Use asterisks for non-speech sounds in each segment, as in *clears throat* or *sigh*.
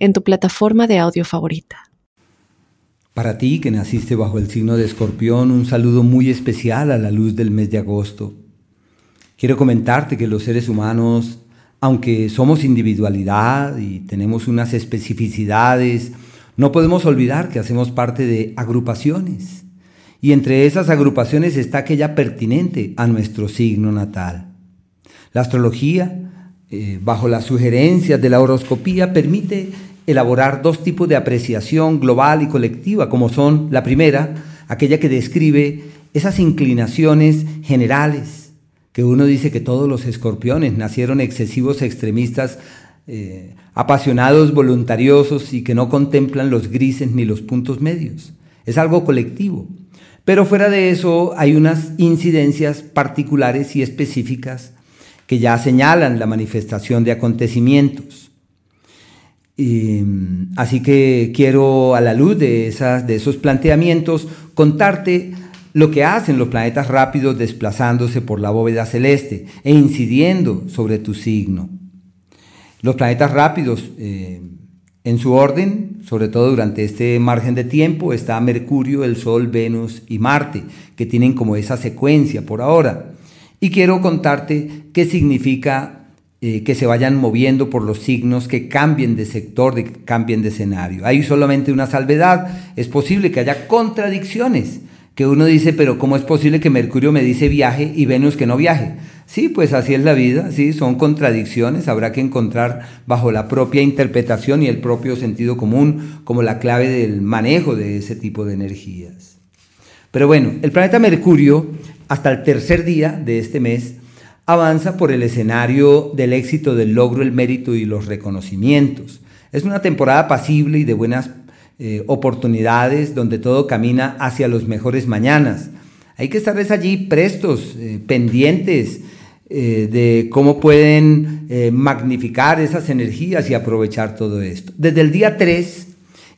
en tu plataforma de audio favorita. Para ti que naciste bajo el signo de escorpión, un saludo muy especial a la luz del mes de agosto. Quiero comentarte que los seres humanos, aunque somos individualidad y tenemos unas especificidades, no podemos olvidar que hacemos parte de agrupaciones. Y entre esas agrupaciones está aquella pertinente a nuestro signo natal. La astrología, eh, bajo las sugerencias de la horoscopía, permite elaborar dos tipos de apreciación global y colectiva, como son la primera, aquella que describe esas inclinaciones generales, que uno dice que todos los escorpiones nacieron excesivos extremistas, eh, apasionados, voluntariosos y que no contemplan los grises ni los puntos medios. Es algo colectivo. Pero fuera de eso hay unas incidencias particulares y específicas que ya señalan la manifestación de acontecimientos así que quiero a la luz de, esas, de esos planteamientos contarte lo que hacen los planetas rápidos desplazándose por la bóveda celeste e incidiendo sobre tu signo. Los planetas rápidos, eh, en su orden, sobre todo durante este margen de tiempo, está Mercurio, el Sol, Venus y Marte, que tienen como esa secuencia por ahora. Y quiero contarte qué significa eh, que se vayan moviendo por los signos, que cambien de sector, que cambien de escenario. Hay solamente una salvedad, es posible que haya contradicciones, que uno dice, pero ¿cómo es posible que Mercurio me dice viaje y Venus que no viaje? Sí, pues así es la vida, sí, son contradicciones, habrá que encontrar bajo la propia interpretación y el propio sentido común como la clave del manejo de ese tipo de energías. Pero bueno, el planeta Mercurio, hasta el tercer día de este mes, avanza por el escenario del éxito, del logro, el mérito y los reconocimientos. Es una temporada pasible y de buenas eh, oportunidades donde todo camina hacia los mejores mañanas. Hay que estar allí prestos, eh, pendientes eh, de cómo pueden magnificar esas energías y aprovechar todo esto. Desde el día 3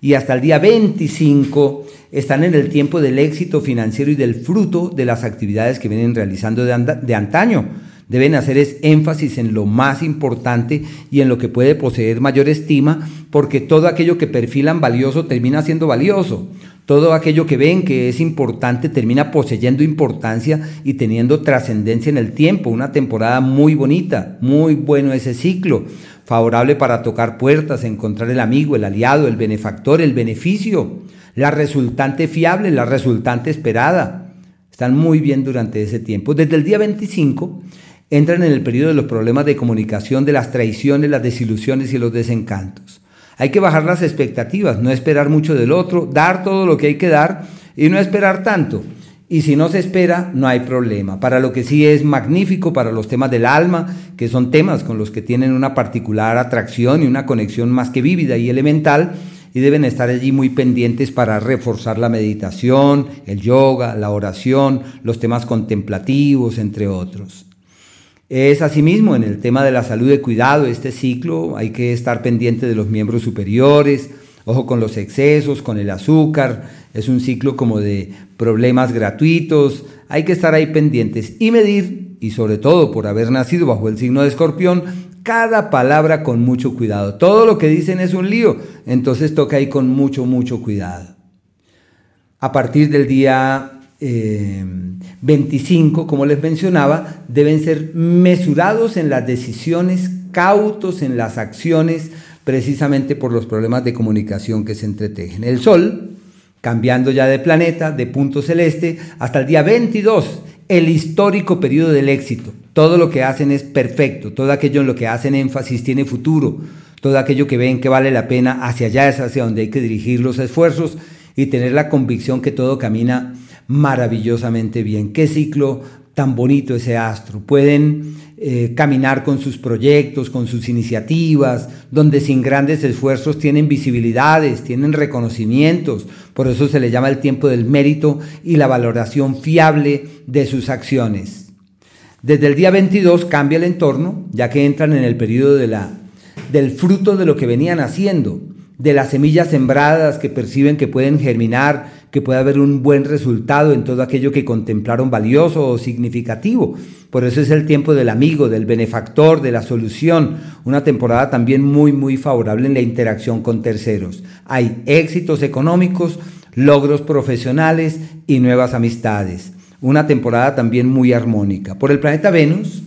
y hasta el día 25 están en el tiempo del éxito financiero y del fruto de las actividades que vienen realizando de antaño deben hacer es énfasis en lo más importante y en lo que puede poseer mayor estima, porque todo aquello que perfilan valioso termina siendo valioso. Todo aquello que ven que es importante termina poseyendo importancia y teniendo trascendencia en el tiempo. Una temporada muy bonita, muy bueno ese ciclo, favorable para tocar puertas, encontrar el amigo, el aliado, el benefactor, el beneficio, la resultante fiable, la resultante esperada. Están muy bien durante ese tiempo. Desde el día 25 entran en el periodo de los problemas de comunicación, de las traiciones, las desilusiones y los desencantos. Hay que bajar las expectativas, no esperar mucho del otro, dar todo lo que hay que dar y no esperar tanto. Y si no se espera, no hay problema. Para lo que sí es magnífico, para los temas del alma, que son temas con los que tienen una particular atracción y una conexión más que vívida y elemental, y deben estar allí muy pendientes para reforzar la meditación, el yoga, la oración, los temas contemplativos, entre otros. Es asimismo en el tema de la salud y cuidado, este ciclo hay que estar pendiente de los miembros superiores, ojo con los excesos, con el azúcar, es un ciclo como de problemas gratuitos, hay que estar ahí pendientes y medir, y sobre todo por haber nacido bajo el signo de escorpión, cada palabra con mucho cuidado. Todo lo que dicen es un lío, entonces toca ahí con mucho, mucho cuidado. A partir del día 25, eh, como les mencionaba, deben ser mesurados en las decisiones, cautos en las acciones, precisamente por los problemas de comunicación que se entretejen. El Sol, cambiando ya de planeta, de punto celeste, hasta el día 22, el histórico periodo del éxito. Todo lo que hacen es perfecto, todo aquello en lo que hacen énfasis tiene futuro, todo aquello que ven que vale la pena, hacia allá es hacia donde hay que dirigir los esfuerzos y tener la convicción que todo camina maravillosamente bien. Qué ciclo tan bonito ese astro. Pueden eh, caminar con sus proyectos, con sus iniciativas, donde sin grandes esfuerzos tienen visibilidades, tienen reconocimientos. Por eso se le llama el tiempo del mérito y la valoración fiable de sus acciones. Desde el día 22 cambia el entorno, ya que entran en el periodo de la, del fruto de lo que venían haciendo, de las semillas sembradas que perciben que pueden germinar, que puede haber un buen resultado en todo aquello que contemplaron valioso o significativo. Por eso es el tiempo del amigo, del benefactor, de la solución. Una temporada también muy, muy favorable en la interacción con terceros. Hay éxitos económicos, logros profesionales y nuevas amistades. Una temporada también muy armónica. Por el planeta Venus,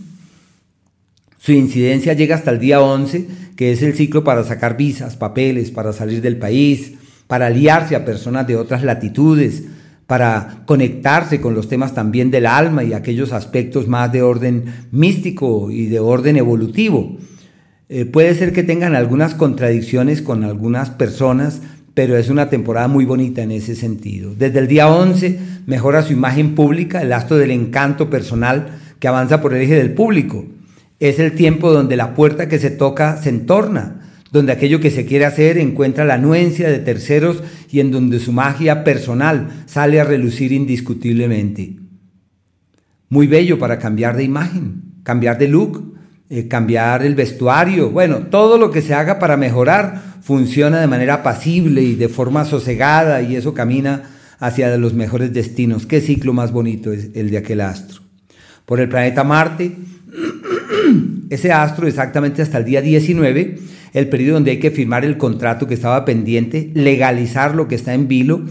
su incidencia llega hasta el día 11, que es el ciclo para sacar visas, papeles, para salir del país, para aliarse a personas de otras latitudes, para conectarse con los temas también del alma y aquellos aspectos más de orden místico y de orden evolutivo. Eh, puede ser que tengan algunas contradicciones con algunas personas, pero es una temporada muy bonita en ese sentido. Desde el día 11 mejora su imagen pública, el astro del encanto personal que avanza por el eje del público. Es el tiempo donde la puerta que se toca se entorna, donde aquello que se quiere hacer encuentra la anuencia de terceros y en donde su magia personal sale a relucir indiscutiblemente. Muy bello para cambiar de imagen, cambiar de look, eh, cambiar el vestuario, bueno, todo lo que se haga para mejorar funciona de manera pasible y de forma sosegada y eso camina hacia los mejores destinos. Qué ciclo más bonito es el de aquel astro. Por el planeta Marte, *clears throat* ese astro exactamente hasta el día 19 el periodo donde hay que firmar el contrato que estaba pendiente, legalizar lo que está en vilo,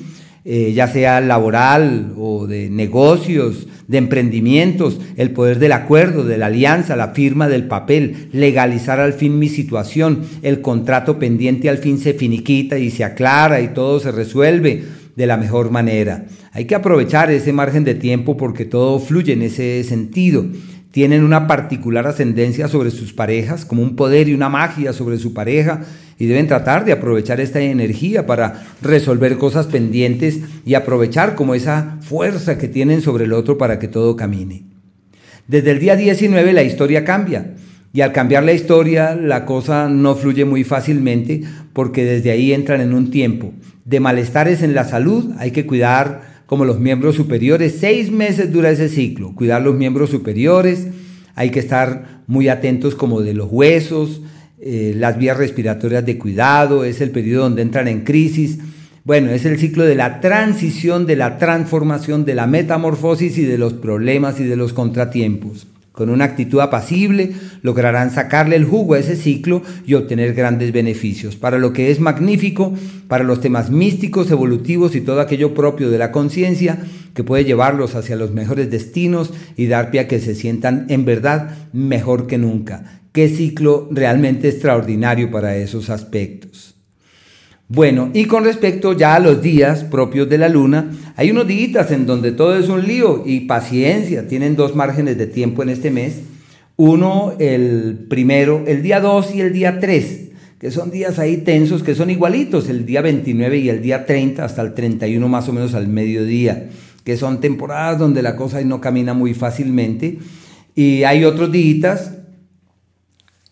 eh, ya sea laboral o de negocios, de emprendimientos, el poder del acuerdo, de la alianza, la firma del papel, legalizar al fin mi situación, el contrato pendiente al fin se finiquita y se aclara y todo se resuelve de la mejor manera. Hay que aprovechar ese margen de tiempo porque todo fluye en ese sentido tienen una particular ascendencia sobre sus parejas, como un poder y una magia sobre su pareja, y deben tratar de aprovechar esta energía para resolver cosas pendientes y aprovechar como esa fuerza que tienen sobre el otro para que todo camine. Desde el día 19 la historia cambia. Y al cambiar la historia, la cosa no fluye muy fácilmente porque desde ahí entran en un tiempo de malestares en la salud. Hay que cuidar como los miembros superiores. Seis meses dura ese ciclo, cuidar los miembros superiores, hay que estar muy atentos como de los huesos, eh, las vías respiratorias de cuidado, es el periodo donde entran en crisis. Bueno, es el ciclo de la transición, de la transformación, de la metamorfosis y de los problemas y de los contratiempos. Con una actitud apacible lograrán sacarle el jugo a ese ciclo y obtener grandes beneficios. Para lo que es magnífico, para los temas místicos, evolutivos y todo aquello propio de la conciencia, que puede llevarlos hacia los mejores destinos y dar pie a que se sientan en verdad mejor que nunca. Qué ciclo realmente extraordinario para esos aspectos. Bueno, y con respecto ya a los días propios de la luna, hay unos días en donde todo es un lío y paciencia, tienen dos márgenes de tiempo en este mes. Uno, el primero, el día 2 y el día 3, que son días ahí tensos, que son igualitos, el día 29 y el día 30, hasta el 31 más o menos al mediodía, que son temporadas donde la cosa no camina muy fácilmente. Y hay otros días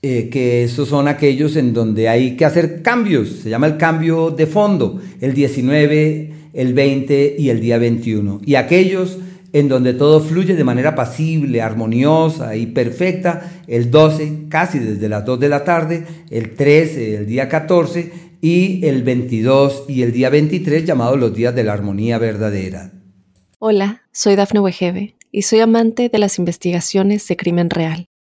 eh, que esos son aquellos en donde hay que hacer cambios, se llama el cambio de fondo, el 19, el 20 y el día 21. Y aquellos en donde todo fluye de manera pasible, armoniosa y perfecta, el 12, casi desde las 2 de la tarde, el 13, el día 14 y el 22 y el día 23 llamados los días de la armonía verdadera. Hola, soy Dafne Wegebe y soy amante de las investigaciones de crimen real.